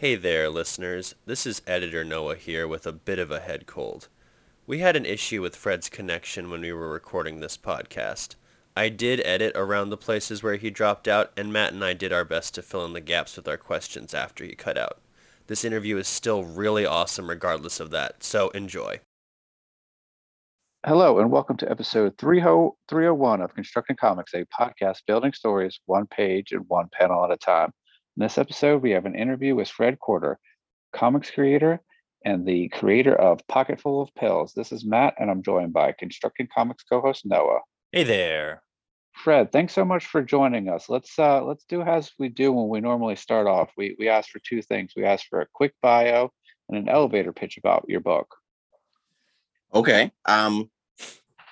Hey there, listeners. This is Editor Noah here with a bit of a head cold. We had an issue with Fred's connection when we were recording this podcast. I did edit around the places where he dropped out, and Matt and I did our best to fill in the gaps with our questions after he cut out. This interview is still really awesome regardless of that, so enjoy. Hello, and welcome to episode 301 of Constructing Comics, a podcast building stories one page and one panel at a time. In this episode, we have an interview with Fred Quarter, comics creator and the creator of Pocketful of Pills. This is Matt, and I'm joined by Constructing Comics co-host Noah. Hey there. Fred, thanks so much for joining us. Let's uh, let's do as we do when we normally start off. We we ask for two things. We ask for a quick bio and an elevator pitch about your book. Okay. Um,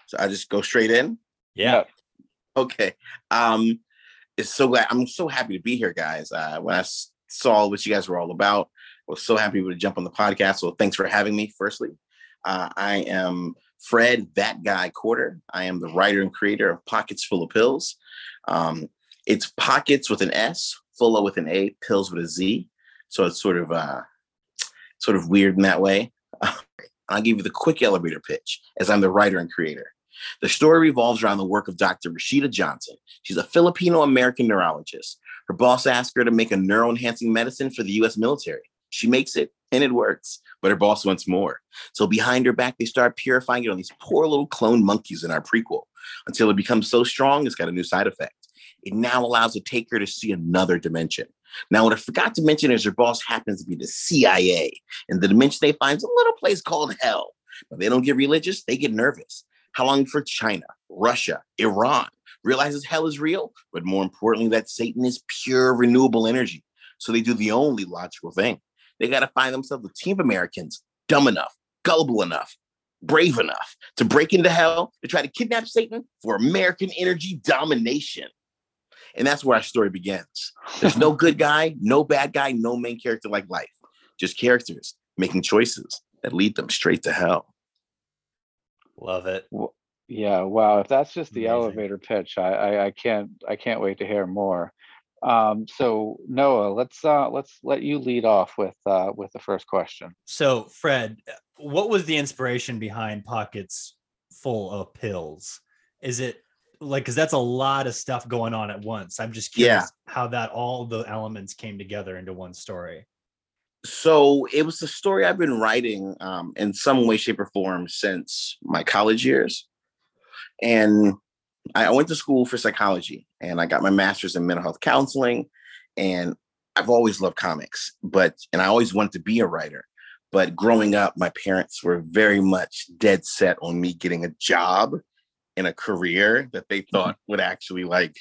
so I just go straight in. Yeah. Okay. Um, it's so glad I'm so happy to be here, guys. Uh, when I saw what you guys were all about, I was so happy to jump on the podcast. So thanks for having me. Firstly, uh, I am Fred, that guy Quarter. I am the writer and creator of Pockets Full of Pills. Um, it's pockets with an S, full of with an A, pills with a Z. So it's sort of uh, sort of weird in that way. I'll give you the quick elevator pitch as I'm the writer and creator. The story revolves around the work of Dr. Rashida Johnson. She's a Filipino American neurologist. Her boss asked her to make a neuro enhancing medicine for the US military. She makes it and it works, but her boss wants more. So behind her back, they start purifying it on these poor little clone monkeys in our prequel until it becomes so strong it's got a new side effect. It now allows the taker to see another dimension. Now, what I forgot to mention is her boss happens to be the CIA, and the dimension they find is a little place called hell. But they don't get religious, they get nervous. How long for China, Russia, Iran realizes hell is real, but more importantly, that Satan is pure renewable energy. So they do the only logical thing. They got to find themselves a team of Americans dumb enough, gullible enough, brave enough to break into hell to try to kidnap Satan for American energy domination. And that's where our story begins. There's no good guy, no bad guy, no main character like life. Just characters making choices that lead them straight to hell. Love it. Yeah, wow. If that's just the Amazing. elevator pitch, I, I I can't I can't wait to hear more. Um, so Noah, let's uh let's let you lead off with uh with the first question. So, Fred, what was the inspiration behind Pockets Full of Pills? Is it like, because that's a lot of stuff going on at once. I'm just curious Yeah. how that all the elements came together into one story. So it was a story I've been writing um, in some way, shape, or form since my college years. And I I went to school for psychology and I got my master's in mental health counseling. And I've always loved comics, but, and I always wanted to be a writer. But growing up, my parents were very much dead set on me getting a job and a career that they thought would actually like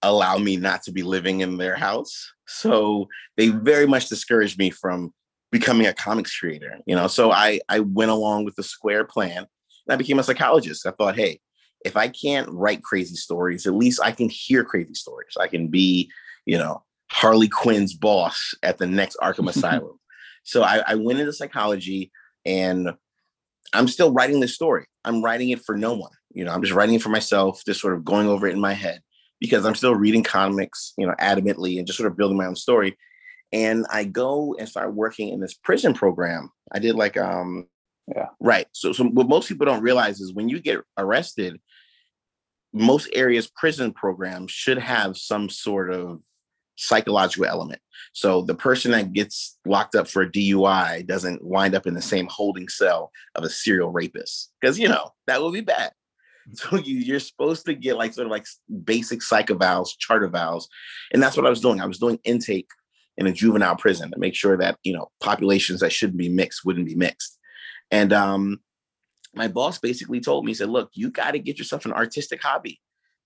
allow me not to be living in their house. So they very much discouraged me from becoming a comics creator, you know. So I I went along with the square plan and I became a psychologist. I thought, hey, if I can't write crazy stories, at least I can hear crazy stories. I can be, you know, Harley Quinn's boss at the next Arkham Asylum. So I, I went into psychology and I'm still writing this story. I'm writing it for no one. You know, I'm just writing it for myself, just sort of going over it in my head because I'm still reading comics, you know, adamantly and just sort of building my own story. And I go and start working in this prison program. I did like um Yeah. right. So so what most people don't realize is when you get arrested, most areas prison programs should have some sort of psychological element. So the person that gets locked up for a DUI doesn't wind up in the same holding cell of a serial rapist because you know that would be bad. So you, you're supposed to get like sort of like basic psych evals, chart evals, and that's what I was doing. I was doing intake in a juvenile prison to make sure that you know populations that shouldn't be mixed wouldn't be mixed. And um, my boss basically told me, he said, "Look, you got to get yourself an artistic hobby,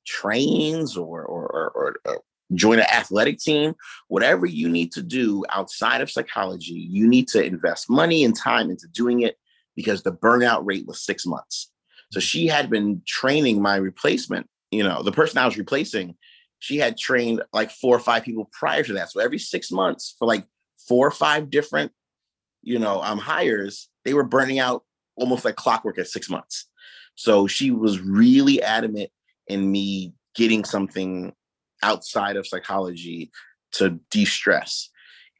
trains or or, or, or, or join an athletic team, whatever you need to do outside of psychology. You need to invest money and time into doing it because the burnout rate was six months." So she had been training my replacement, you know, the person I was replacing, she had trained like four or five people prior to that. So every six months for like four or five different, you know, um hires, they were burning out almost like clockwork at six months. So she was really adamant in me getting something outside of psychology to de-stress.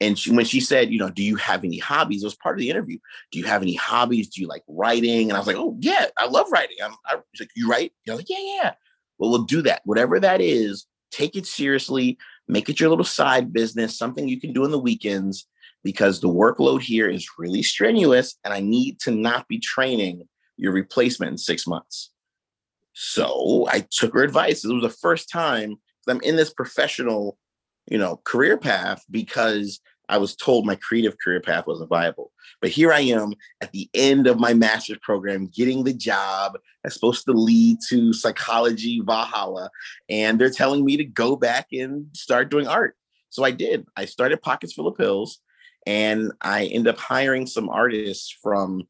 And she, when she said, you know, do you have any hobbies? It was part of the interview. Do you have any hobbies? Do you like writing? And I was like, oh yeah, I love writing. I'm I, she's like, you write? I was like, yeah, yeah. Well, we'll do that. Whatever that is, take it seriously. Make it your little side business, something you can do in the weekends, because the workload here is really strenuous, and I need to not be training your replacement in six months. So I took her advice. It was the first time I'm in this professional, you know, career path because I was told my creative career path wasn't viable. But here I am at the end of my master's program, getting the job that's supposed to lead to psychology Valhalla. And they're telling me to go back and start doing art. So I did. I started Pockets Full of Pills and I end up hiring some artists from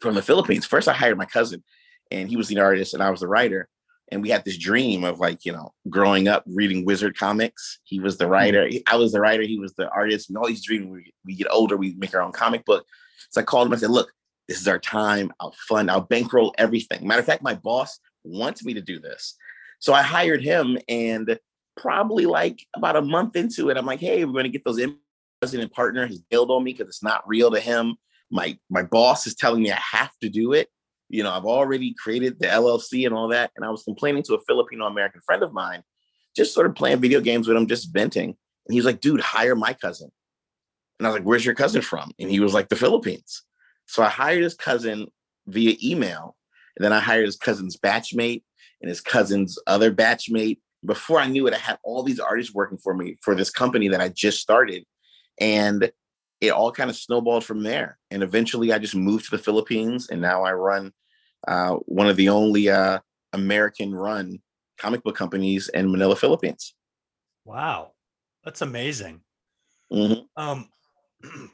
from the Philippines. First, I hired my cousin and he was the artist and I was the writer. And we had this dream of like, you know, growing up reading wizard comics. He was the mm-hmm. writer. I was the writer. He was the artist. And all these dreams, we, we get older, we make our own comic book. So I called him. I said, look, this is our time. I'll fund, I'll bankroll everything. Matter of fact, my boss wants me to do this. So I hired him and probably like about a month into it, I'm like, hey, we're going to get those president partner. He's bailed on me because it's not real to him. My my boss is telling me I have to do it you know, I've already created the LLC and all that. And I was complaining to a Filipino American friend of mine, just sort of playing video games with him, just venting. And he was like, dude, hire my cousin. And I was like, where's your cousin from? And he was like, the Philippines. So I hired his cousin via email. And then I hired his cousin's batchmate and his cousin's other batchmate. Before I knew it, I had all these artists working for me for this company that I just started. And it all kind of snowballed from there. And eventually I just moved to the Philippines and now I run uh, one of the only uh, American run comic book companies in Manila, Philippines. Wow. That's amazing. Mm-hmm. Um,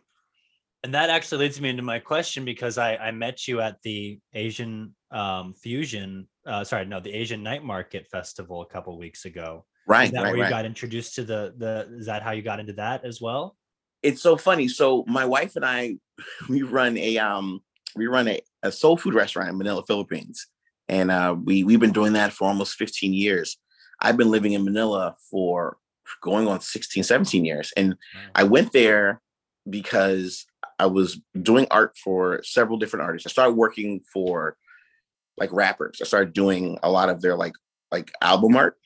and that actually leads me into my question because I, I met you at the Asian um, Fusion, uh, sorry, no, the Asian Night Market Festival a couple weeks ago. Right. Is that right, where you right. got introduced to the the? Is that how you got into that as well? It's so funny. So my wife and I, we run a um, we run a, a soul food restaurant in Manila, Philippines, and uh, we we've been doing that for almost 15 years. I've been living in Manila for going on 16, 17 years, and I went there because I was doing art for several different artists. I started working for like rappers. I started doing a lot of their like like album art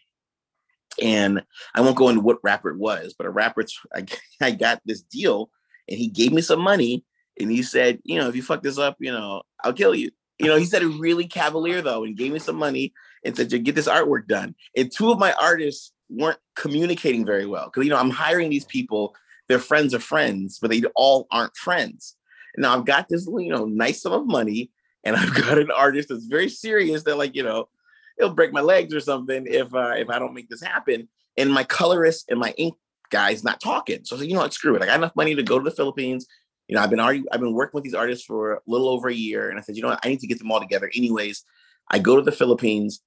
and I won't go into what rapper it was, but a rapper, I, got this deal and he gave me some money and he said, you know, if you fuck this up, you know, I'll kill you. You know, he said it really cavalier though, and gave me some money and said, get this artwork done. And two of my artists weren't communicating very well because, you know, I'm hiring these people, they're friends of friends, but they all aren't friends. And now I've got this, you know, nice sum of money and I've got an artist that's very serious that like, you know, it'll break my legs or something if uh, if I don't make this happen. And my colorist and my ink guy's not talking. So I said, you know what, screw it. I got enough money to go to the Philippines. You know, I've been already, I've been working with these artists for a little over a year. And I said, you know what, I need to get them all together. Anyways, I go to the Philippines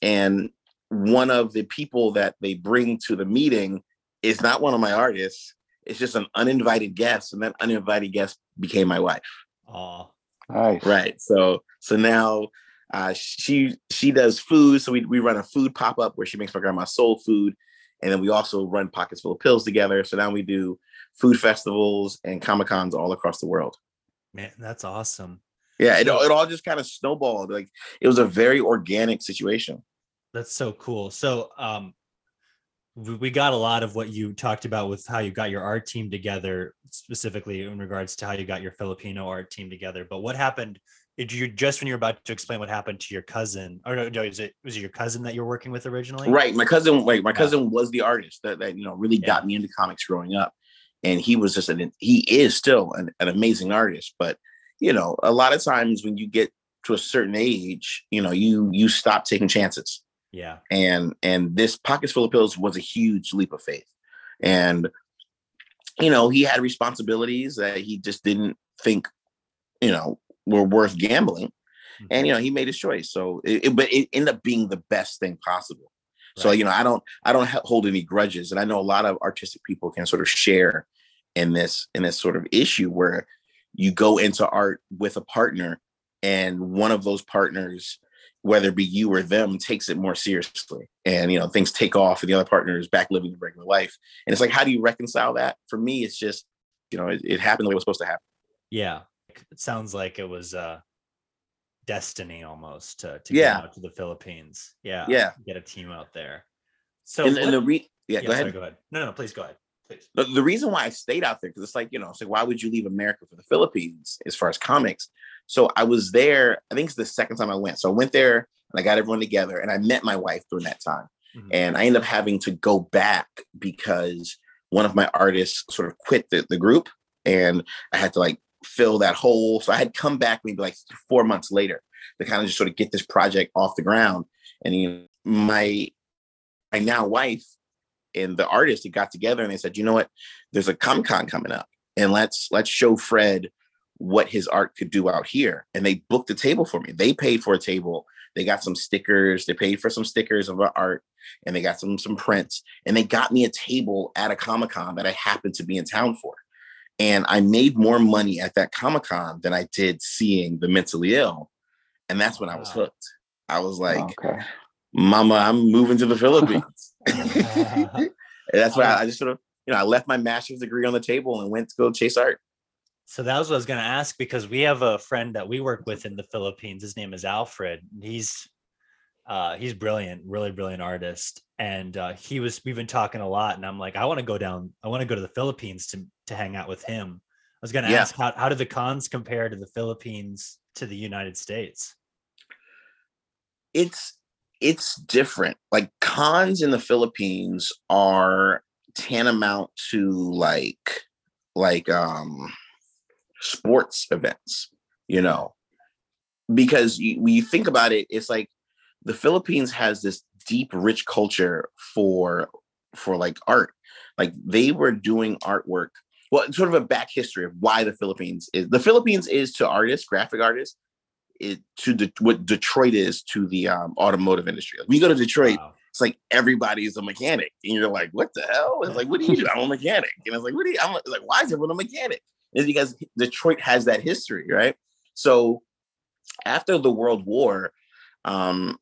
and one of the people that they bring to the meeting is not one of my artists. It's just an uninvited guest. And that uninvited guest became my wife. Oh, Nice. Right. So so now uh, she she does food, so we, we run a food pop up where she makes my grandma soul food, and then we also run pockets full of pills together. So now we do food festivals and comic cons all across the world. man, that's awesome. Yeah, it, it all just kind of snowballed. Like it was a very organic situation. That's so cool. So, um, we we got a lot of what you talked about with how you got your art team together, specifically in regards to how you got your Filipino art team together. But what happened? You just when you're about to explain what happened to your cousin, or no, no, is it was it your cousin that you're working with originally? Right. My cousin, like my Yeah. cousin was the artist that, that you know really Yeah. got me into comics growing up. And he was just an he is still an, an amazing artist. But you know, a lot of times when you get to a certain age, you know, you you stop taking chances. Yeah. and and this pockets full of pills was a huge leap of faith and you know he had responsibilities that he just didn't think you know were worth gambling mm-hmm. and you know he made his choice so it, it- but it ended up being the best thing possible so you know i don't i don't hold any grudges and i know a lot of artistic people can sort of share in this in this sort of issue where you go into art with a partner and one of those partners whether it be you or them, takes it more seriously. And you know, things take off and the other partner is back living the regular life. And it's like, how do you reconcile that? For me, it's just, you know, it, it happened the way it was supposed to happen. Yeah. It sounds like it was uh destiny almost to, to Yeah. get out to the Philippines. Yeah. Yeah. Get a team out there. So and, and the what- re- yeah, yeah, go ahead. sorry, go ahead. No, no, no, please go ahead. Please. the, the reason why I stayed out there because it's like you know, it's like why would you leave America for the Philippines as far as comics? So I was there. I think it's the second time I went. So I went there and I got everyone together and I met my wife during that time. Mhm. And I ended up having to go back because one of my artists sort of quit the, the group and I had to like fill that hole. So I had come back maybe like four months later to kind of just sort of get this project off the ground. And you know, my my now wife and the artist had got together and they said, you know what, there's a Comic Con coming up, and let's let's show Fred what his art could do out here. And they booked a table for me. They paid for a table. They got some stickers. They paid for some stickers of art, and they got some some prints. And they got me a table at a Comic Con that I happened to be in town for. And I made more money at that Comic Con than I did seeing the mentally ill. And that's when I was hooked. I was like, okay. Mama, I'm moving to the Philippines. and that's why I, I just sort of, you know, I left my master's degree on the table and went to go chase art. So that was what I was going to ask because we have a friend that we work with in the Philippines. His name is Alfred. He's uh, he's brilliant, really brilliant artist. And uh, he was we've been talking a lot, and I'm like, I want to go down. I want to go to the Philippines to to hang out with him. I was going to Yeah. ask how how do the cons compare to the Philippines to the United States? It's it's different. Like cons in the Philippines are tantamount to like like um sports events, you know. Because you, when you think about it, it's like the Philippines has this deep, rich culture for for like art. Like they were doing artwork. Well, sort of a back history of why the Philippines is. The Philippines is to artists, graphic artists, it, to the, what Detroit is to the um, automotive industry. Like, you go to Detroit, Wow. it's like everybody's a mechanic, and you're like, "What the hell?" It's like, "What do you do?" I'm a mechanic, and it's like, "What do you?" I'm like, "Why is everyone a mechanic?" It's because Detroit has that history, right? So after the World War, um,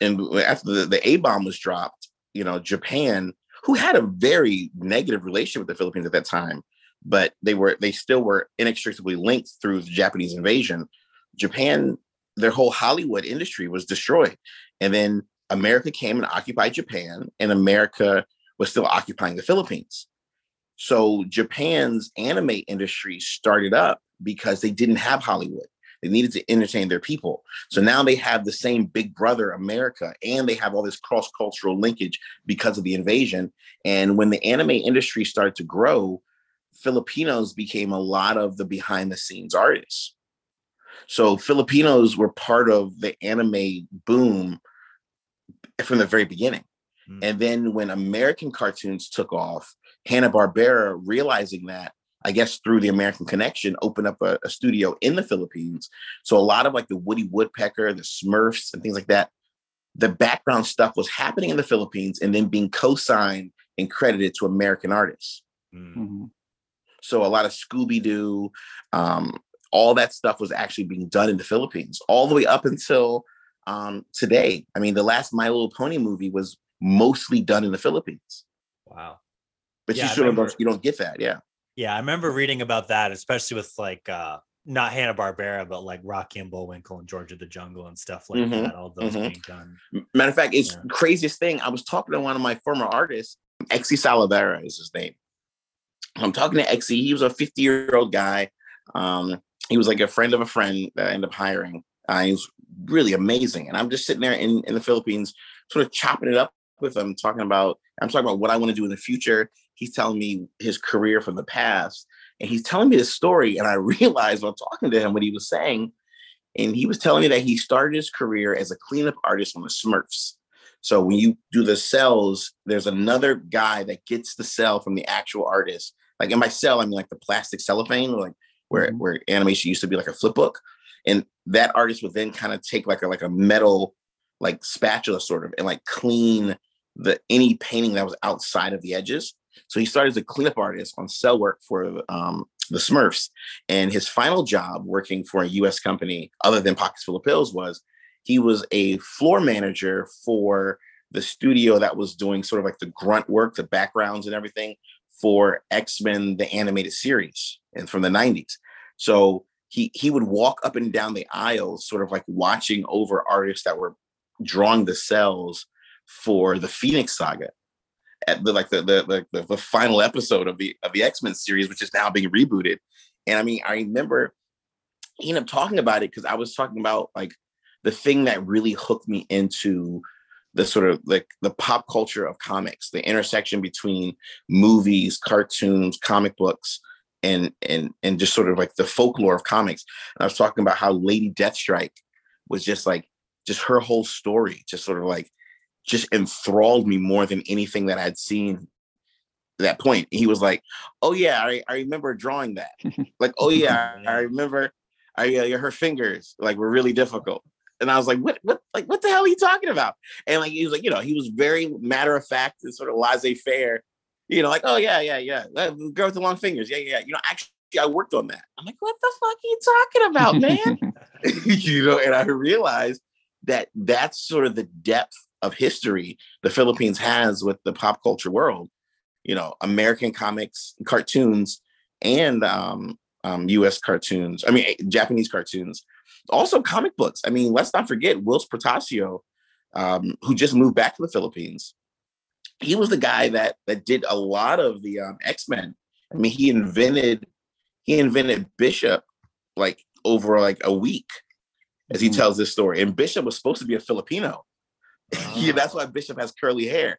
and after the, the A bomb was dropped, you know, Japan, who had a very negative relationship with the Philippines at that time, but they were they still were inextricably linked through the Japanese invasion. Japan, their whole Hollywood industry was destroyed, and then America came and occupied Japan, and America was still occupying the Philippines. So Japan's anime industry started up because they didn't have Hollywood. They needed to entertain their people. So now they have the same big brother, America, and they have all this cross cultural linkage because of the invasion. And when the anime industry started to grow, Filipinos became a lot of the behind the scenes artists. So Filipinos were part of the anime boom from the very beginning. Mm. And then when American cartoons took off, Hanna-Barbera realizing that, I guess through the American connection, opened up a, a studio in the Philippines. So a lot of like the Woody Woodpecker, the Smurfs, and things like that, the background stuff was happening in the Philippines and then being co-signed and credited to American artists. Mm. Mhm. So a lot of Scooby Doo, um, all that stuff was actually being done in the Philippines, all the way up until um, today. I mean, the last My Little Pony movie was mostly done in the Philippines, Wow. but Yeah, you I sort of don't, you don't get that. Yeah, Yeah, I remember reading about that, especially with like uh not Hanna Barbera, but like Rocky and Bullwinkle and George of the Jungle and stuff like Mhm, that. All those mhm. being done. matter of fact, it's Yeah. craziest thing. I was talking to one of my former artists, Exy Salavera is his name. I'm talking to Exy. He was a 50 year old guy. Um, he was like a friend of a friend that I ended up hiring. Uh, he was really amazing. And I'm just sitting there in, in the Philippines, sort of chopping it up with him, talking about, I'm talking about what I want to do in the future. He's telling me his career from the past. And he's telling me this story. And I realized while talking to him what he was saying. And he was telling me that he started his career as a cleanup artist on the Smurfs. So when you do the cells, there's another guy that gets the cell from the actual artist. Like in my cell, I mean like the plastic cellophane, like where Mhm. where animation used to be like a flip book. And that artist would then kind of take like a like a metal like spatula sort of and like clean the any painting that was outside of the edges. So he started as a cleanup artist on cell work for um, the Smurfs. And his final job working for a US company other than Pockets Full of Pills was he was a floor manager for the studio that was doing sort of like the grunt work, the backgrounds and everything for X-Men the animated series and from the 90s. So he he would walk up and down the aisles sort of like watching over artists that were drawing the cells for the Phoenix saga at the like the the the, the final episode of the of the X-Men series which is now being rebooted. And I mean, I remember ended up talking about it because I was talking about like the thing that really hooked me into the sort of like the pop culture of comics, the intersection between movies, cartoons, comic books, and and and just sort of like the folklore of comics. And I was talking about how Lady Deathstrike was just like just her whole story, just sort of like just enthralled me more than anything that I'd seen that point. He was like, "Oh yeah, I, I remember drawing that. like, oh yeah, I remember. I uh, her fingers like were really difficult." And I was like, "What? What? Like, what the hell are you talking about?" And like, he was like, you know, he was very matter of fact and sort of laissez-faire. You know, like, "Oh yeah, yeah, yeah, girl with the long fingers. Yeah, yeah. You know, actually, I worked on that." I'm like, "What the fuck are you talking about, man?" you know, and I realized that that's sort of the depth of history the Philippines has with the pop culture world you know, American comics, cartoons, and um, um, U.S. cartoons. I mean, eh, Japanese cartoons. Also, comic books. I mean, let's not forget Whilce Portacio, um, who just moved back to the Philippines. He was the guy that that did a lot of the um, X Men. I mean, he invented he invented Bishop like over like a week, as he mm-hmm. tells this story. And Bishop was supposed to be a Filipino. Oh. yeah, that's why Bishop has curly hair.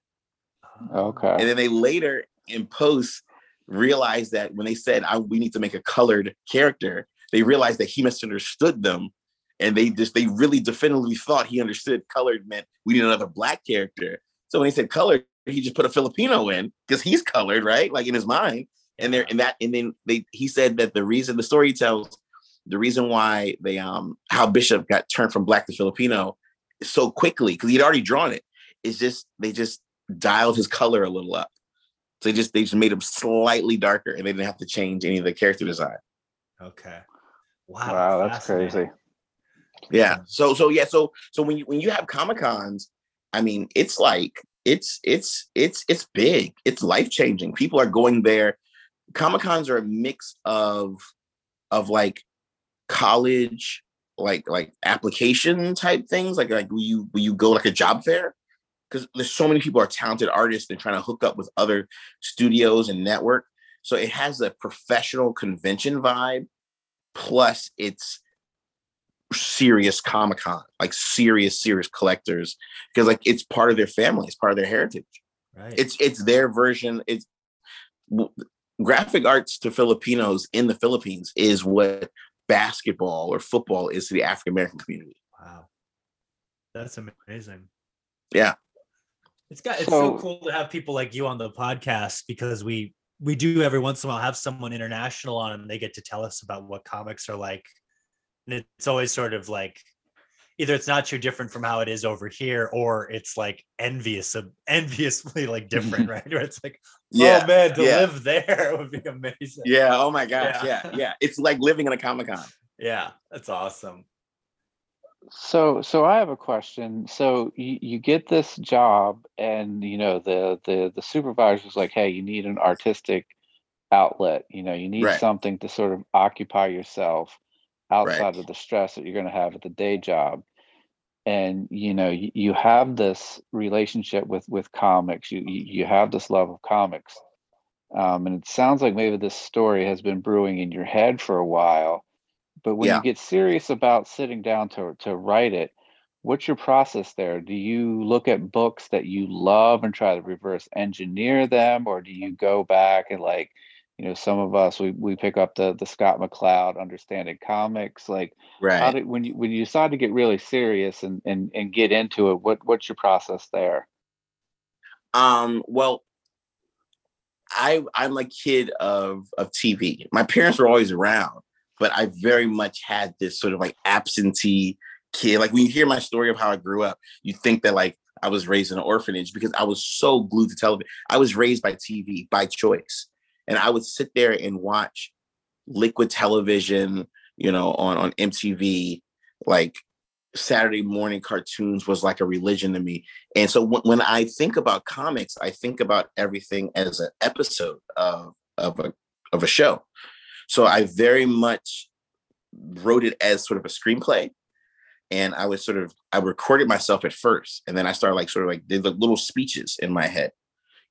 Okay. And then they later in post realized that when they said we need to make a colored character, they realized that he misunderstood them. And they just they really definitively thought he understood colored meant we need another black character. So when he said colored, he just put a Filipino in because he's colored, right? Like in his mind. And there and that and then they he said that the reason the story tells the reason why they um how Bishop got turned from black to Filipino so quickly because he'd already drawn it is just they just dialed his color a little up. So they just they just made him slightly darker, and they didn't have to change any of the character design. Okay. Wow. Wow, that's crazy. Yeah. So so yeah. So so when you when you have comic cons, I mean, it's like it's it's it's it's big. It's life changing. People are going there. Comic cons are a mix of of like college like like application type things like like will you will you go like a job fair because there's so many people are talented artists and trying to hook up with other studios and network. So it has a professional convention vibe, plus it's serious Comic Con, like serious, serious collectors, because like it's part of their family, it's part of their heritage. Right. It's it's their version. It's graphic arts to Filipinos in the Philippines is what basketball or football is to the African American community. Wow, that's amazing. Yeah, it's got it's so, so cool to have people like you on the podcast because we we do every once in a while have someone international on and they get to tell us about what comics are like. And it's always sort of like either it's not too different from how it is over here or it's like envious enviously like different right where it's like oh, yeah, oh man to yeah. live there would be amazing yeah oh my gosh yeah yeah, yeah. it's like living in a comic-con yeah that's awesome so, so I have a question. So you, you get this job, and you know the the the supervisor was like, "Hey, you need an artistic outlet. You know, you need right. something to sort of occupy yourself outside right. of the stress that you're going to have at the day job." And you know, you, you have this relationship with with comics. You you have this love of comics, um, and it sounds like maybe this story has been brewing in your head for a while but when yeah. you get serious about sitting down to to write it, what's your process there? Do you look at books that you love and try to reverse engineer them, or do you go back and like, you know, some of us we we pick up the the Scott McCloud understanding comics, like right. how did when you when you decide to get really serious and and and get into it, what what's your process there? Um, well, I I'm a kid of of TV. My parents were always around, but I very much had this sort of like absentee kid. Like when you hear my story of how I grew up, you think that like I was raised in an orphanage because I was so glued to television. I was raised by TV by choice. And I would sit there and watch liquid television, you know, on, on MTV, like Saturday morning cartoons was like a religion to me. And so when, when I think about comics, I think about everything as an episode of, of a of a show. So I very much wrote it as sort of a screenplay. And I was sort of I recorded myself at first, and then I started like sort of like did the little speeches in my head,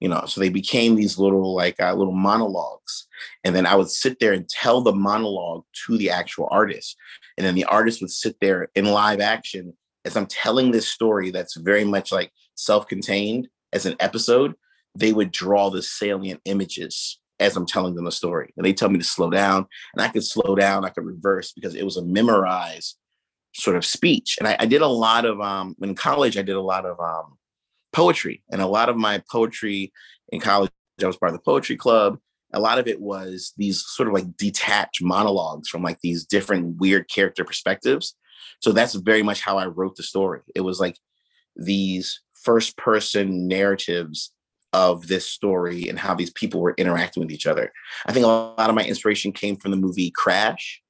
you know. So they became these little like uh, little monologues, and then I would sit there and tell the monologue to the actual artist, and then the artist would sit there in live action as I'm telling this story that's very much like self-contained as an episode. They would draw the salient images as I'm telling them a story. And they tell me to slow down, and I could slow down, I could reverse because it was a memorized sort of speech. And I, I did a lot of um in college, I did a lot of um poetry, and a lot of my poetry in college, I was part of the poetry club. A lot of it was these sort of like detached monologues from like these different weird character perspectives. So that's very much how I wrote the story. It was like these first person narratives of this story and how these people were interacting with each other. I think a lot of my inspiration came from the movie Crash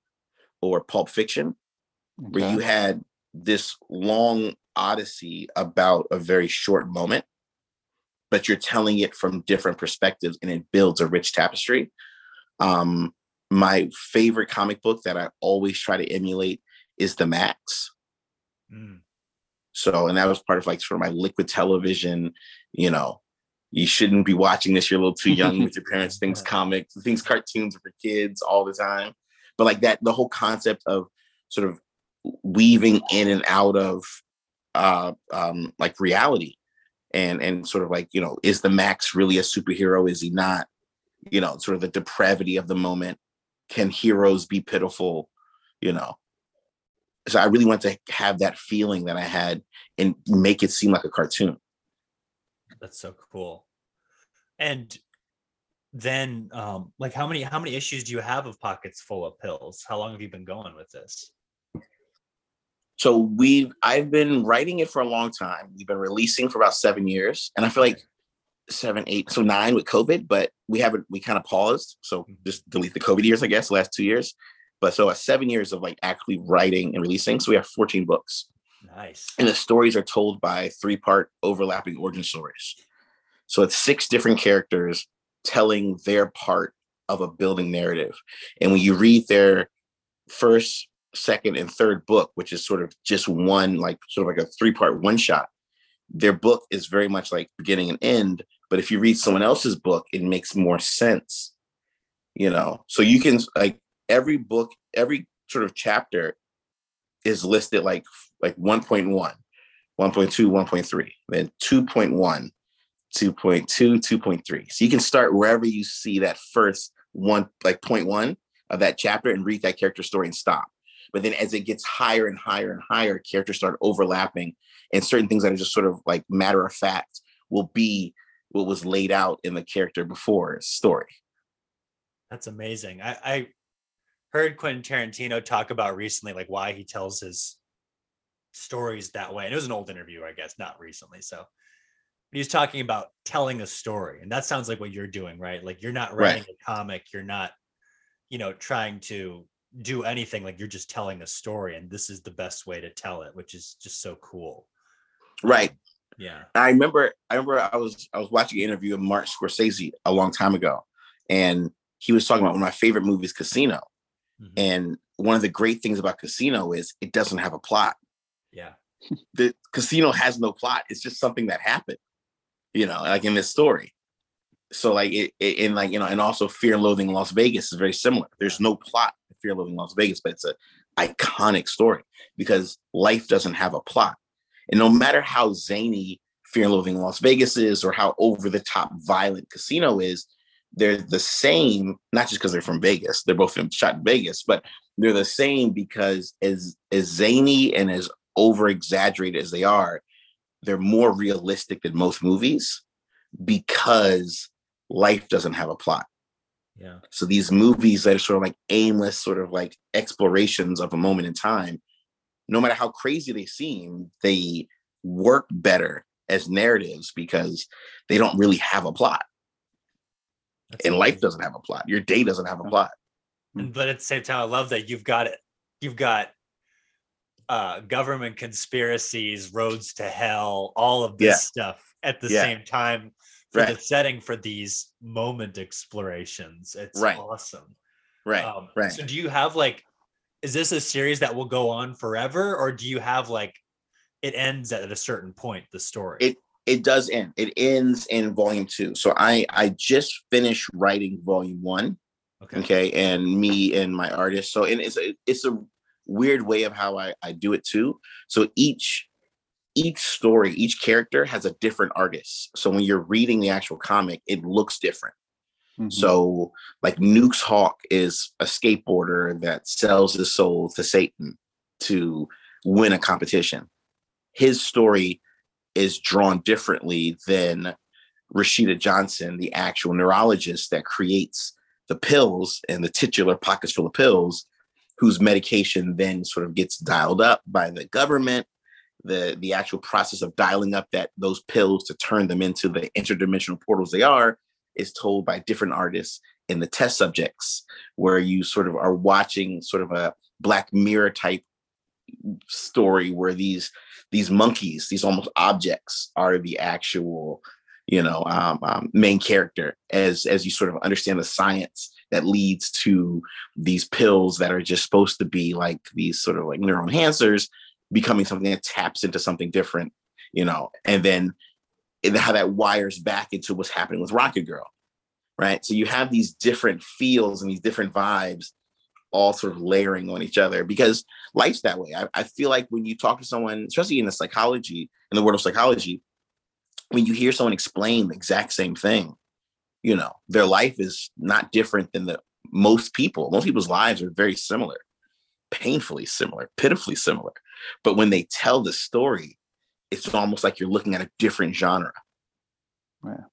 or Pulp Fiction, where you had this long odyssey about a very short moment, but you're telling it from different perspectives and it builds a rich tapestry. Um, my favorite comic book that I always try to emulate is The Maxx. Mm. So, and that was part of like sort of my liquid television, you know, you shouldn't be watching this. You're a little too young with your parents. Things comics, things cartoons are for kids all the time. But like that, the whole concept of sort of weaving in and out of uh um like reality and and sort of like you know is the maxx really a superhero is he not you know sort of the depravity of the moment can heroes be pitiful you know so i really want to have that feeling that i had and make it seem like a cartoon That's so cool. And then um like how many how many issues do you have of pockets full of pills? How long have you been going with this? So we've I've been writing it for a long time. We've been releasing for about seven years, and I feel like seven, eight, so nine with COVID, but we haven't we kind of paused. So just delete the COVID years, I guess, last two years. But so uh, seven years of like actually writing and releasing. So we have 14 books. Nice. And the stories are told by three part overlapping origin stories. So it's six different characters telling their part of a building narrative. And when you read their first, second, and third book, which is sort of just one, like sort of like a three part one shot, their book is very much like beginning and end. But if you read someone else's book, it makes more sense, you know? So you can, like, every book, every sort of chapter is listed like like 1.1, 1.2, 1.3, then 2.1, 2.2, 2.3. So you can start wherever you see that first one, like point one of that chapter and read that character story and stop. But then as it gets higher and higher and higher, characters start overlapping and certain things that are just sort of like matter of fact will be what was laid out in the character before story. That's amazing. I, I heard Quentin Tarantino talk about recently, like why he tells his stories that way. And it was an old interview, I guess, not recently. So he was talking about telling a story. And that sounds like what you're doing, right? Like you're not writing a comic, you're not, you know, trying to do anything. Like you're just telling a story. And this is the best way to tell it, which is just so cool. Right. Yeah. I remember I remember I was I was watching an interview of Martin Scorsese a long time ago, and he was talking about one of my favorite movies, Casino. Mhm. And one of the great things about Casino is it doesn't have a plot. Yeah. The Casino has no plot. It's just something that happened, you know, like in this story. So like it, it and like you know, and also Fear and Loathing in Las Vegas is very similar. There's no plot Fear Loathing in Las Vegas, but it's a iconic story because life doesn't have a plot. And no matter how zany Fear and Loathing in Las Vegas is or how over the top violent Casino is, they're the same, not just because they're from Vegas, they're both shot in Vegas, but they're the same because as as zany and as over exaggerated as they are, they're more realistic than most movies because life doesn't have a plot. Yeah. So these movies that are sort of like aimless, sort of like explorations of a moment in time, no matter how crazy they seem, they work better as narratives because they don't really have a plot. That's And life doesn't have a plot. Your day doesn't have a plot. But at the same time, I love that you've got it. You've got uh, government conspiracies, roads to hell, all of this Yeah. stuff at the Yeah. same time for the setting for these moment explorations. It's Right. awesome. Right. Um, right. So do you have like, is this a series that will go on forever, or do you have like, it ends at a certain point, the story? It- it does end. It ends in volume two. So I I just finished writing volume one. okay. Okay, and me and my artist. So and it's a it's a weird way of how I I do it too. So each each story, each character has a different artist. So when you're reading the actual comic, it looks different. Mhm. So like Nuke's Hawk is a skateboarder that sells his soul to Satan to win a competition. His story is drawn differently than Rashida Johnson, the actual neurologist that creates the pills and the titular pockets full of pills, whose medication then sort of gets dialed up by the government. The the actual process of dialing up that those pills to turn them into the interdimensional portals they are is told by different artists in the test subjects, where you sort of are watching sort of a Black Mirror type story where these these monkeys, these almost objects, are the actual, you know, um, um, main character. As as you sort of understand the science that leads to these pills that are just supposed to be like these sort of like neural enhancers, becoming something that taps into something different, you know, and then how that wires back into what's happening with Rocket Girl, right? So you have these different feels and these different vibes all sort of layering on each other because life's that way. I, I feel like when you talk to someone, especially in the psychology, in the world of psychology, when you hear someone explain the exact same thing, you know, their life is not different than the most people. Most people's lives are very similar, painfully similar, pitifully similar. But when they tell the story, it's almost like you're looking at a different genre. Yeah.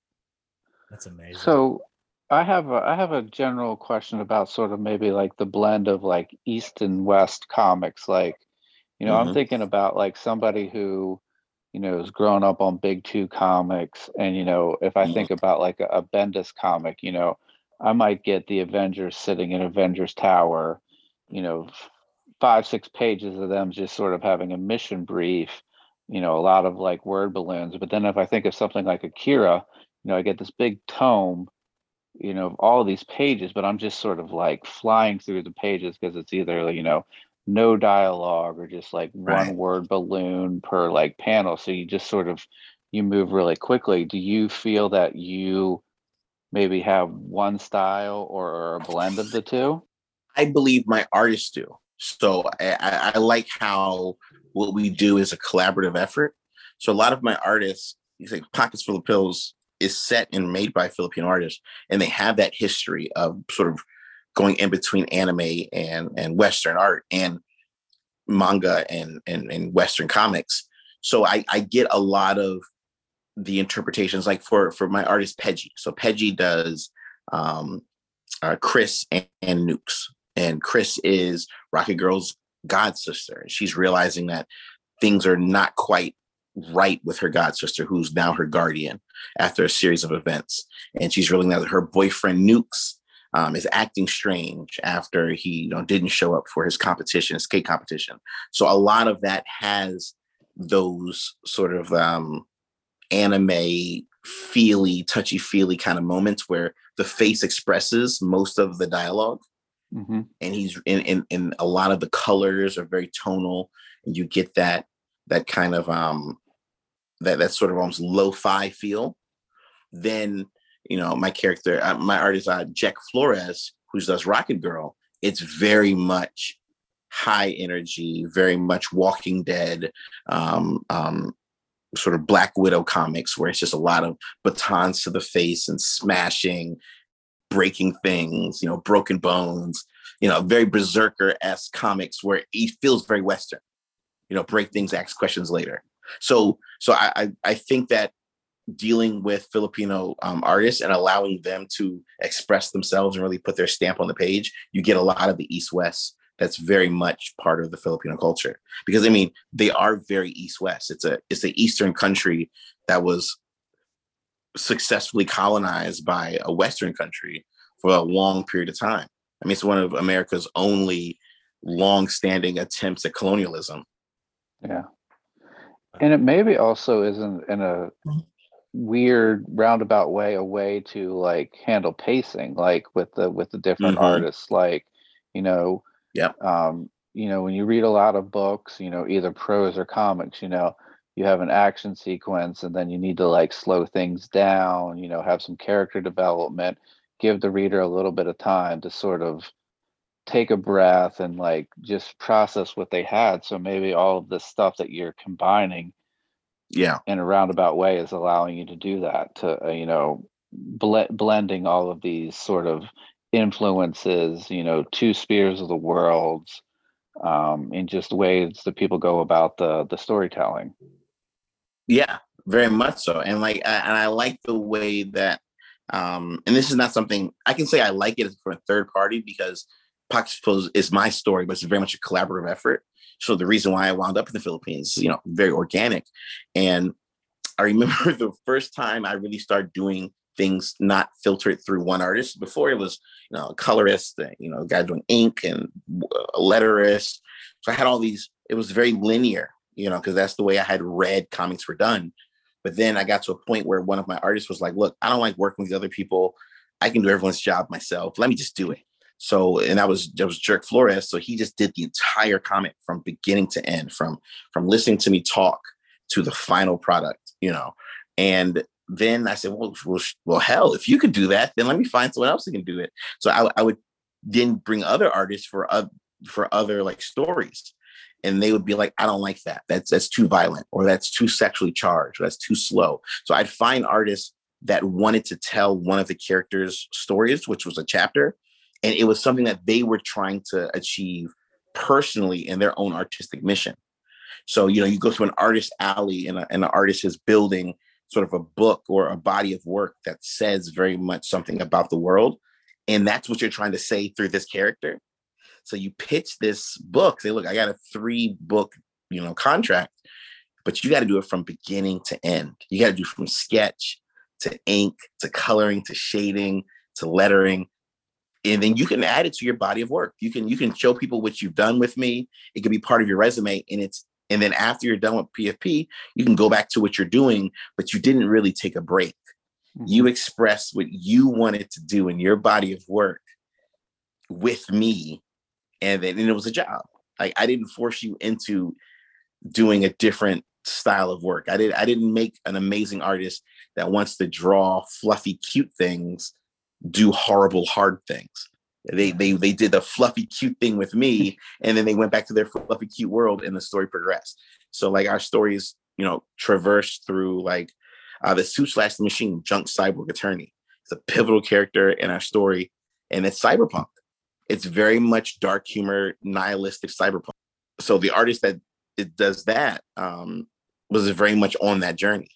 That's amazing. So I have a I have a general question about sort of maybe like the blend of like East and West comics. Like, you know, I'm Mhm. thinking about like somebody who, you know, has grown up on Big Two comics, and you know, if I Mhm. think about like a, a Bendis comic, you know, I might get the Avengers sitting in Avengers Tower, you know, f- five six pages of them just sort of having a mission brief, you know, a lot of like word balloons. But then if I think of something like Akira, you know, I get this big tome you know, of all these pages, but I'm just sort of like flying through the pages because it's either, you know, no dialogue or just like Right. one word balloon per like panel. So you just sort of you move really quickly. Do you feel that you maybe have one style or a blend of the two? I believe my artists do. So I, I, like how what we do is a collaborative effort. So a lot of my artists, you think Pockets Full of Pills is set and made by Filipino artists, and they have that history of sort of going in between anime and and Western art and manga and and, and Western comics. So I, I get a lot of the interpretations, like for for my artist Peggy. So Peggy does um, uh, Chris and, and Nukes, and Chris is Rocket Girl's god sister. And she's realizing that things are not quite right with her god sister, who's now her guardian after a series of events. And she's realizing that her boyfriend Nukes um, is acting strange after he you know, didn't show up for his competition, his skate competition. So a lot of that has those sort of um, anime feely, touchy feely kind of moments where the face expresses most of the dialogue hmm and he's in, in in a lot of the colors are very tonal and you get that that kind of um that that sort of almost lo-fi feel. Then you know my character uh, my artist uh, jack flores who does rocket girl. It's very much high energy very much walking dead um um sort of black widow comics where it's just a lot of batons to the face and smashing breaking things, you know, broken bones, you know, very berserker esque comics where he feels very Western, you know, break things, ask questions later. So, so I, I, think that dealing with Filipino um, artists and allowing them to express themselves and really put their stamp on the page, you get a lot of the East West. That's very much part of the Filipino culture because I mean they are very East West. It's a it's the Eastern country that was successfully colonized by a Western country for a long period of time. I mean, it's one of America's only long-standing attempts at colonialism. Yeah. And it maybe also isn't in a weird roundabout way a way to like handle pacing like with the with the different Mhm. artists like you know yeah, um you know when you read a lot of books you know either prose or comics you know you have an action sequence and then you need to like slow things down you know have some character development give the reader a little bit of time to sort of take a breath and like just process what they had so maybe all of this stuff that you're combining Yeah. in a roundabout way is allowing you to do that to uh, you know ble- blending all of these sort of influences you know two spheres of the worlds um, in just ways that people go about the the storytelling Yeah, very much so. And like, I- and I like the way that, um, and this is not something I can say I like it for a third party because Pox is my story, but it's very much a collaborative effort. So the reason why I wound up in the Philippines, you know, very organic. And I remember the first time I really started doing things not filtered through one artist. Before it was, you know, a colorist, uh, you know, a guy doing ink and a letterist. So I had all these. It was very linear, you know, because that's the way I had read comics were done. But then I got to a point where one of my artists was like, "Look, I don't like working with other people. I can do everyone's job myself. Let me just do it." So, and that was that was Jerk Flores. So he just did the entire comic from beginning to end, from from listening to me talk to the final product, you know. And then I said, well, well, well, hell, if you could do that, then let me find someone else who can do it. So I, I would then bring other artists for uh, for other like stories, and they would be like, I don't like that. That's that's too violent, or that's too sexually charged, or that's too slow. So I'd find artists that wanted to tell one of the characters' stories, which was a chapter, and it was something that they were trying to achieve personally in their own artistic mission. So you know, you go to an artist alley, and, a, and an artist is building sort of a book or a body of work that says very much something about the world, and that's what you're trying to say through this character. So you pitch this book. Say, look, I got a three book, you know, contract, but you got to do it from beginning to end. You got to do from sketch to ink to coloring to shading to lettering and then you can add it to your body of work you can you can show people what you've done with me it can be part of your resume and it's and then after you're done with pfp you can go back to what you're doing but you didn't really take a break mm-hmm. you expressed what you wanted to do in your body of work with me and then and it was a job. Like i didn't force you into doing a different style of work. I did i didn't make an amazing artist that wants to draw fluffy cute things do horrible hard things. They they they did the fluffy cute thing with me and then they went back to their fluffy cute world and the story progressed. So like our stories you know traverse through like uh the suit slash the machine junk cyborg attorney. It's a pivotal character in our story and it's cyberpunk it's very much dark humor nihilistic cyberpunk so the artist that it does that um was very much on that journey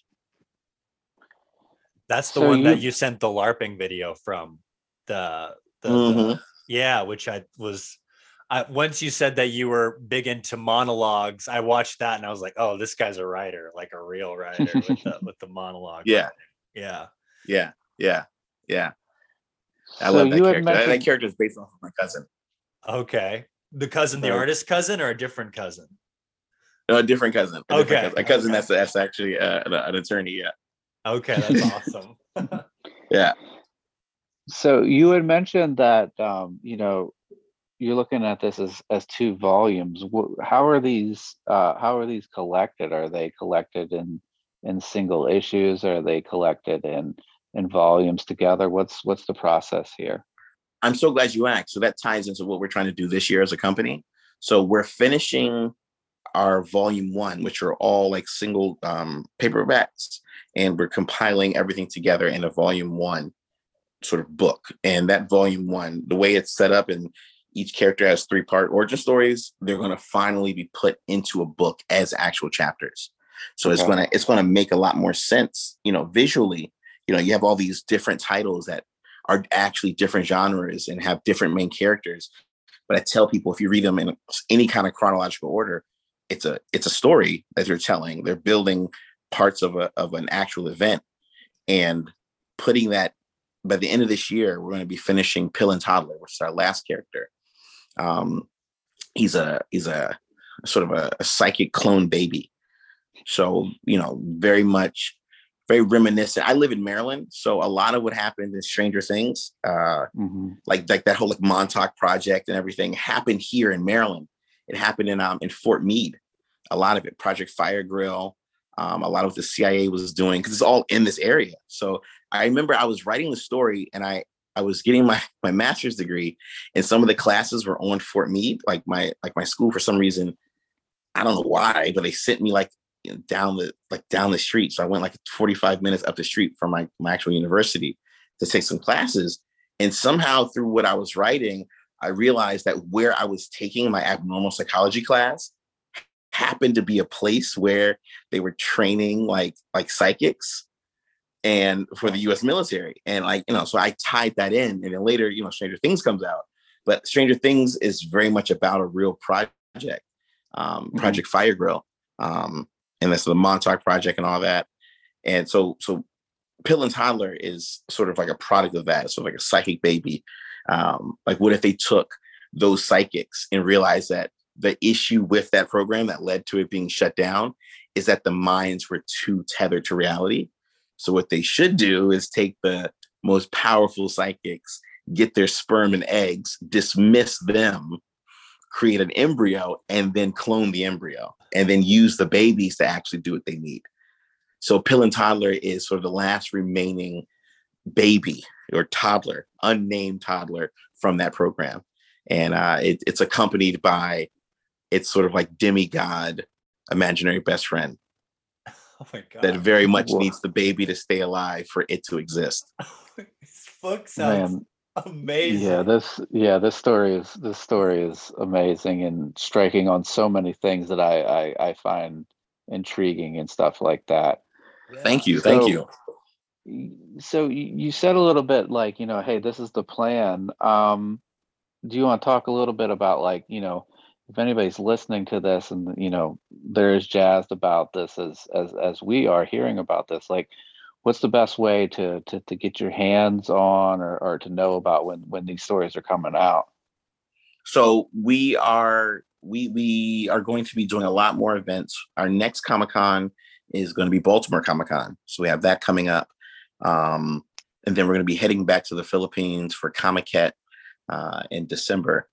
That's the So one that you- you sent the LARPing video from. The, the, the- Mhm. yeah, which I was. I, once you said that you were big into monologues, I watched that and I was like, "Oh, this guy's a writer, like a real writer with the with the monologue." Yeah. yeah. yeah yeah yeah i So love that you had character That- that character is based off of my cousin Okay, the cousin, the So- artist cousin, or a different cousin? no, a different cousin a different Okay, cousin. a cousin okay. that's that's actually uh, an, an attorney yeah Okay, that's awesome. yeah So you had mentioned that um, you know you're looking at this as as two volumes. How are these uh, how are these collected? Are they collected in in single issues? Are they collected in in volumes together? What's what's the process here? i'm so glad you asked. So that ties into what we're trying to do this year as a company. So we're finishing our volume one which are all like single um, paperbacks and we're compiling everything together in a volume one sort of book. And that volume one the way it's set up and each character has three part origin stories they're going to finally be put into a book as actual chapters. So it's going to it's going to make a lot more sense you know visually you know you have all these different titles that are actually different genres and have different main characters. But i tell people if you read them in any kind of chronological order it's a it's a story that they're telling. They're building parts of a of an actual event. And putting that by the end of this year we're going to be finishing pill and toddler which is our last character. Um he's a he's a sort of a, a psychic clone baby. So, you know, very much, very reminiscent. I live in Maryland, so a lot of what happened in Stranger Things, uh, Mhm. like like that whole like Montauk project and everything, happened here in Maryland. It happened in um in Fort Meade. A lot of it, Project Fire Grill, um, a lot of what the CIA was doing because it's all in this area. So I remember I was writing the story and I I was getting my my master's degree, and some of the classes were on Fort Meade, like my like my school for some reason. I don't know why, but they sent me like you know, down the like down the street. So I went like 45 minutes up the street from my, my actual university to take some classes. And somehow through what I was writing, I realized that where I was taking my abnormal psychology class happened to be a place where they were training like like psychics and for the US military. And like, you know, so I tied that in. And then later, you know, Stranger Things comes out. But Stranger Things is very much about a real project, um, Mhm. Project Fire Grill. Um, and that's the Montauk project and all that. And so, so Pill and Toddler is sort of like a product of that, sort of like a psychic baby. Um, like, what if they took those psychics and realized that the issue with that program that led to it being shut down is that the minds were too tethered to reality. So, what they should do is take the most powerful psychics, get their sperm and eggs, dismiss them, create an embryo, and then clone the embryo, and then use the babies to actually do what they need. So, Pill and Toddler is sort of the last remaining baby or toddler, unnamed toddler from that program. And uh, it, it's accompanied by its sort of like demigod imaginary best friend Oh my god. that very much Whoa. needs the baby to stay alive for it to exist. this book sounds Man, amazing. yeah, this yeah, this story is this story is amazing and striking on so many things that I I, I find intriguing and stuff like that. Thank you. Thank you. So you, you said a little bit like, you know, hey, this is the plan. Um, do you want to talk a little bit about like, you know, if anybody's listening to this and you know they're as jazzed about this as as as we are hearing about this, like what's the best way to to to get your hands on or or to know about when when these stories are coming out? So we are we we are going to be doing a lot more events. Our next Comic Con is going to be Baltimore Comic Con. So we have that coming up. Um, and then we're going to be heading back to the Philippines for Comic-Con uh, in December.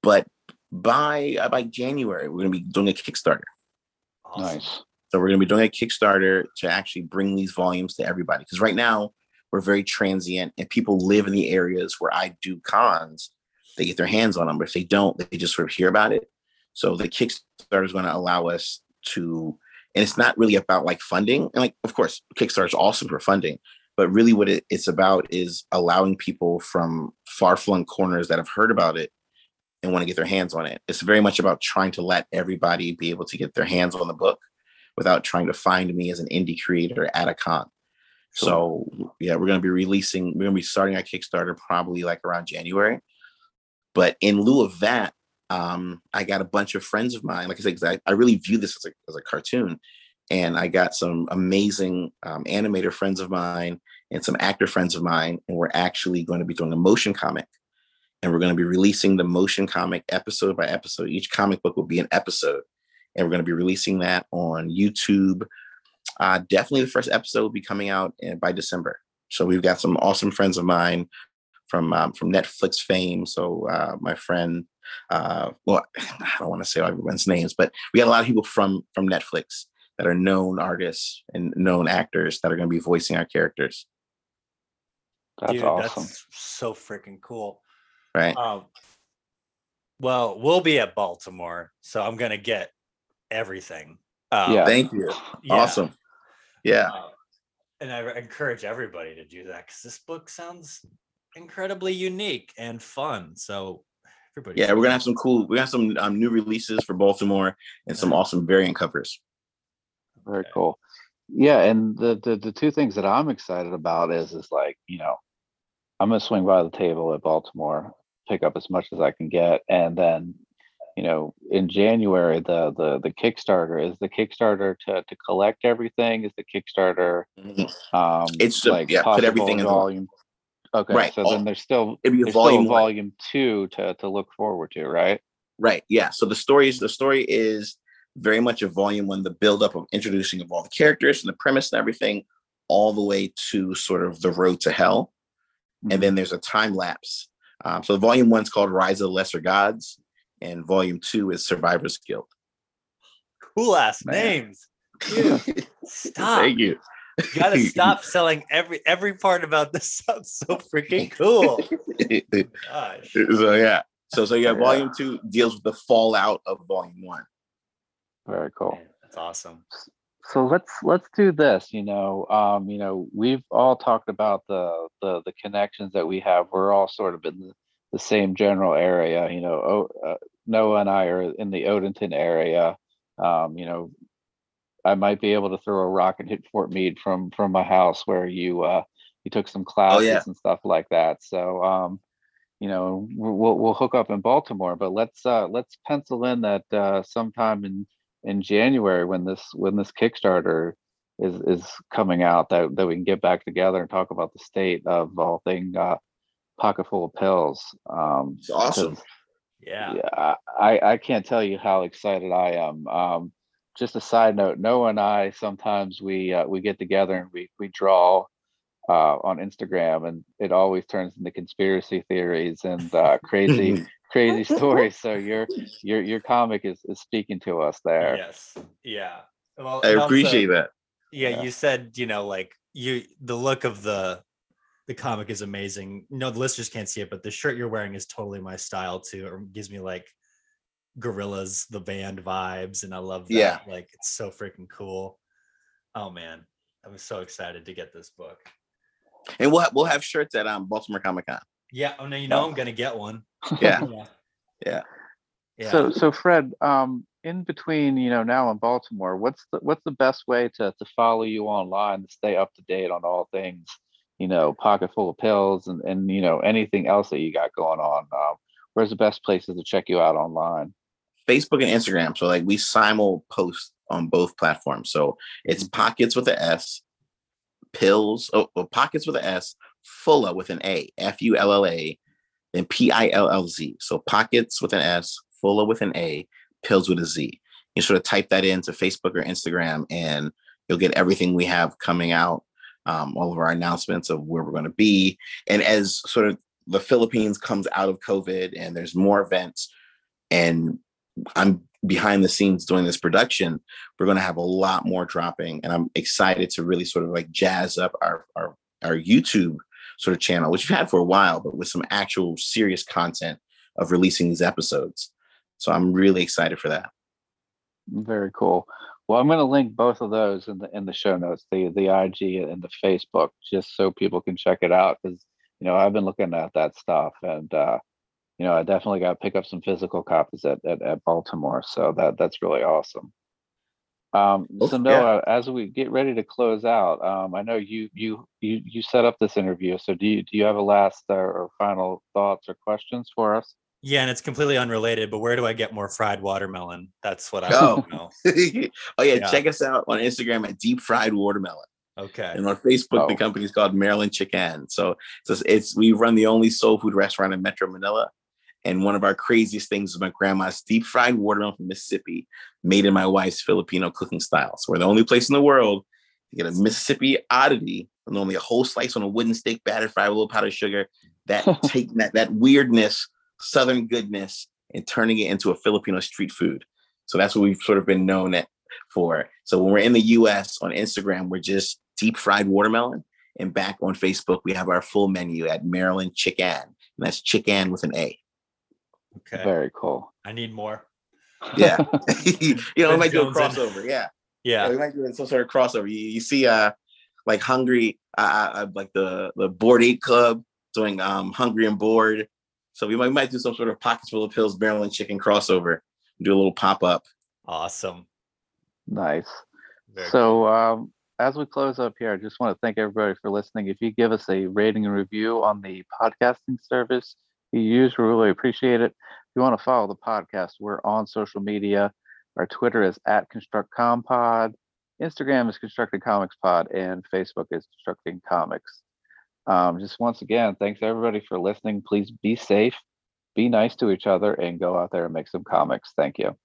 But by uh, by January, we're going to be doing a Kickstarter. Awesome. Nice. So we're going to be doing a Kickstarter to actually bring these volumes to everybody. Because right now we're very transient, and people live in the areas where I do cons. They get their hands on them, but if they don't, they just sort of hear about it. So the Kickstarter is going to allow us to, and it's not really about like funding. And like, of course, Kickstarter is awesome for funding, but really what it, it's about is allowing people from far-flung corners that have heard about it and want to get their hands on it. It's very much about trying to let everybody be able to get their hands on the book without trying to find me as an indie creator at a con. So yeah, we're gonna be releasing, we're gonna be starting our Kickstarter probably like around January. But in lieu of that, um, I got a bunch of friends of mine. Like I said, I, I really view this as a, as a cartoon. And I got some amazing um, animator friends of mine and some actor friends of mine. And we're actually going to be doing a motion comic. And we're going to be releasing the motion comic episode by episode. Each comic book will be an episode. And we're going to be releasing that on YouTube. Uh, definitely the first episode will be coming out in, by December. So we've got some awesome friends of mine from um, from Netflix fame. So uh, my friend, uh, well, I don't want to say everyone's names, but we got a lot of people from from Netflix that are known artists and known actors that are going to be voicing our characters. That's Dude, awesome. that's so freaking cool. Right. Um, well, we'll be at Baltimore, so I'm gonna get everything. Um, Yeah. Thank you. yeah, Awesome. Yeah. uh, and I encourage everybody to do that because this book sounds incredibly unique and fun. So everybody, Yeah, we're gonna have some cool. We got some um, new releases for Baltimore and some awesome variant covers. Very Okay. cool. Yeah, and the, the the two things that I'm excited about is is like, you know, I'm gonna swing by the table at Baltimore, pick up as much as I can get, and then, you know, in January the the the Kickstarter is the Kickstarter to to collect everything. Is the Kickstarter um It's like yeah, put everything in the- volume? Okay, Right, so all- then there's still It'd be a there's still volume volume two to to look forward to, right? Right. Yeah. So the story is the story is very much a volume one, the buildup of introducing of all the characters and the premise and everything, all the way to sort of the road to hell. And then there's a time lapse. Um, so volume one's called Rise of the Lesser Gods, and volume two is Survivor's Guilt. Cool ass names. Dude, stop. Thank you. You gotta stop selling every every part about this sounds so freaking cool. Gosh. so yeah. So so yeah, Yeah. volume two deals with the fallout of volume one. Very cool. Man, that's awesome. so let's let's do this you know um you know we've all talked about the the the connections that we have we're all sort of in the, the same general area you know o, uh, noah and i are in the odenton area um you know i might be able to throw a rock and hit fort meade from from my house where you uh you took some classes yeah. and stuff like that so um you know we'll we'll hook up in baltimore but let's uh let's pencil in that uh sometime in in January when this when this Kickstarter is is coming out that that we can get back together and talk about the state of all thing uh, pocket full of pills. Um, It's awesome. 'Cause, Yeah. yeah, I I can't tell you how excited I am. Um, just a side note, Noah and I sometimes we uh, we get together and we we draw uh, on Instagram, and it always turns into conspiracy theories and uh, crazy crazy stories. So your your your comic is is speaking to us there. Yes. Yeah. Well, I and also- appreciate that. yeah, Yeah. you said you know like you the look of the the comic is amazing no the listeners can't see it but the shirt you're wearing is totally my style too it gives me like Gorillaz the band vibes and i love that Yeah. like it's so freaking cool oh man i'm so excited to get this book And we'll ha- we'll have shirts at um Baltimore Comic Con. yeah oh no you know Oh. i'm gonna get one Yeah. yeah Yeah. yeah So so Fred, um, in between, you know, now in Baltimore, what's the what's the best way to to follow you online to stay up to date on all things, you know, pocket full of pills and and you know anything else that you got going on? Um, where's the best places to check you out online? Facebook and Instagram. So like we simul post on both platforms. So it's pockets with a S, pills, oh, well, pockets with a S, Fulla with an A, F U L L A, then P I L L Z. So pockets with an S, Fulla with an A, pills with a Z. You sort of type that into Facebook or Instagram, and you'll get everything we have coming out, um, all of our announcements of where we're going to be. And as sort of the Philippines comes out of COVID and there's more events, and I'm behind the scenes doing this production, we're going to have a lot more dropping, and I'm excited to really sort of like jazz up our our our YouTube sort of channel, which we've had for a while, but with some actual serious content of releasing these episodes. So I'm really excited for that. Very cool. Well, I'm going to link both of those in the in the show notes, the the IG and the Facebook, just so people can check it out. Because you know I've been looking at that stuff, and uh, you know I definitely got to pick up some physical copies at, at at Baltimore. So that that's really awesome. Um, Oh, so yeah. Noah, as we get ready to close out, um, I know you you you you set up this interview. So do you do you have a last uh, or final thoughts or questions for us? Yeah and it's completely unrelated but where do i get more fried watermelon that's what i Oh. know oh yeah, Yeah. check us out on Instagram at Deep Fried Watermelon. okay And on Facebook, the oh. company is called Maryland Chicken. So it's, it's we run the only soul food restaurant in Metro Manila. And one of our craziest things is my grandma's deep fried watermelon from Mississippi, made in my wife's Filipino cooking style. So we're the only place in the world to get a Mississippi oddity, and only a whole slice on a wooden stick, battered fried with a little powdered sugar. That take that that weirdness, southern goodness, and turning it into a Filipino street food. So that's what we've sort of been known at for. So when we're in the US on Instagram, we're just deep fried watermelon. And back on Facebook, we have our full menu at Maryland Chicken. And that's chicken with an A. okay Very cool. i need more Yeah. you know, we might do a Jones and- crossover. Yeah. yeah We might do some sort of crossover. You, you see uh like hungry, uh, uh, like the the Bored Ape club doing um hungry and bored. So we might, we might do some sort of pockets full of pills, Maryland chicken crossover. Do a little pop-up. awesome Nice. Very So, um, as we close up here, I just want to thank everybody for listening. If you give us a rating and review on the podcasting service you use, we really appreciate it. If you want to follow the podcast, we're on social media. Our Twitter is at ConstructCompod, Instagram is Constructed Comics Pod, and Facebook is Constructing Comics. Um, just once again, thanks everybody for listening. Please be safe, be nice to each other and go out there and make some comics. Thank you.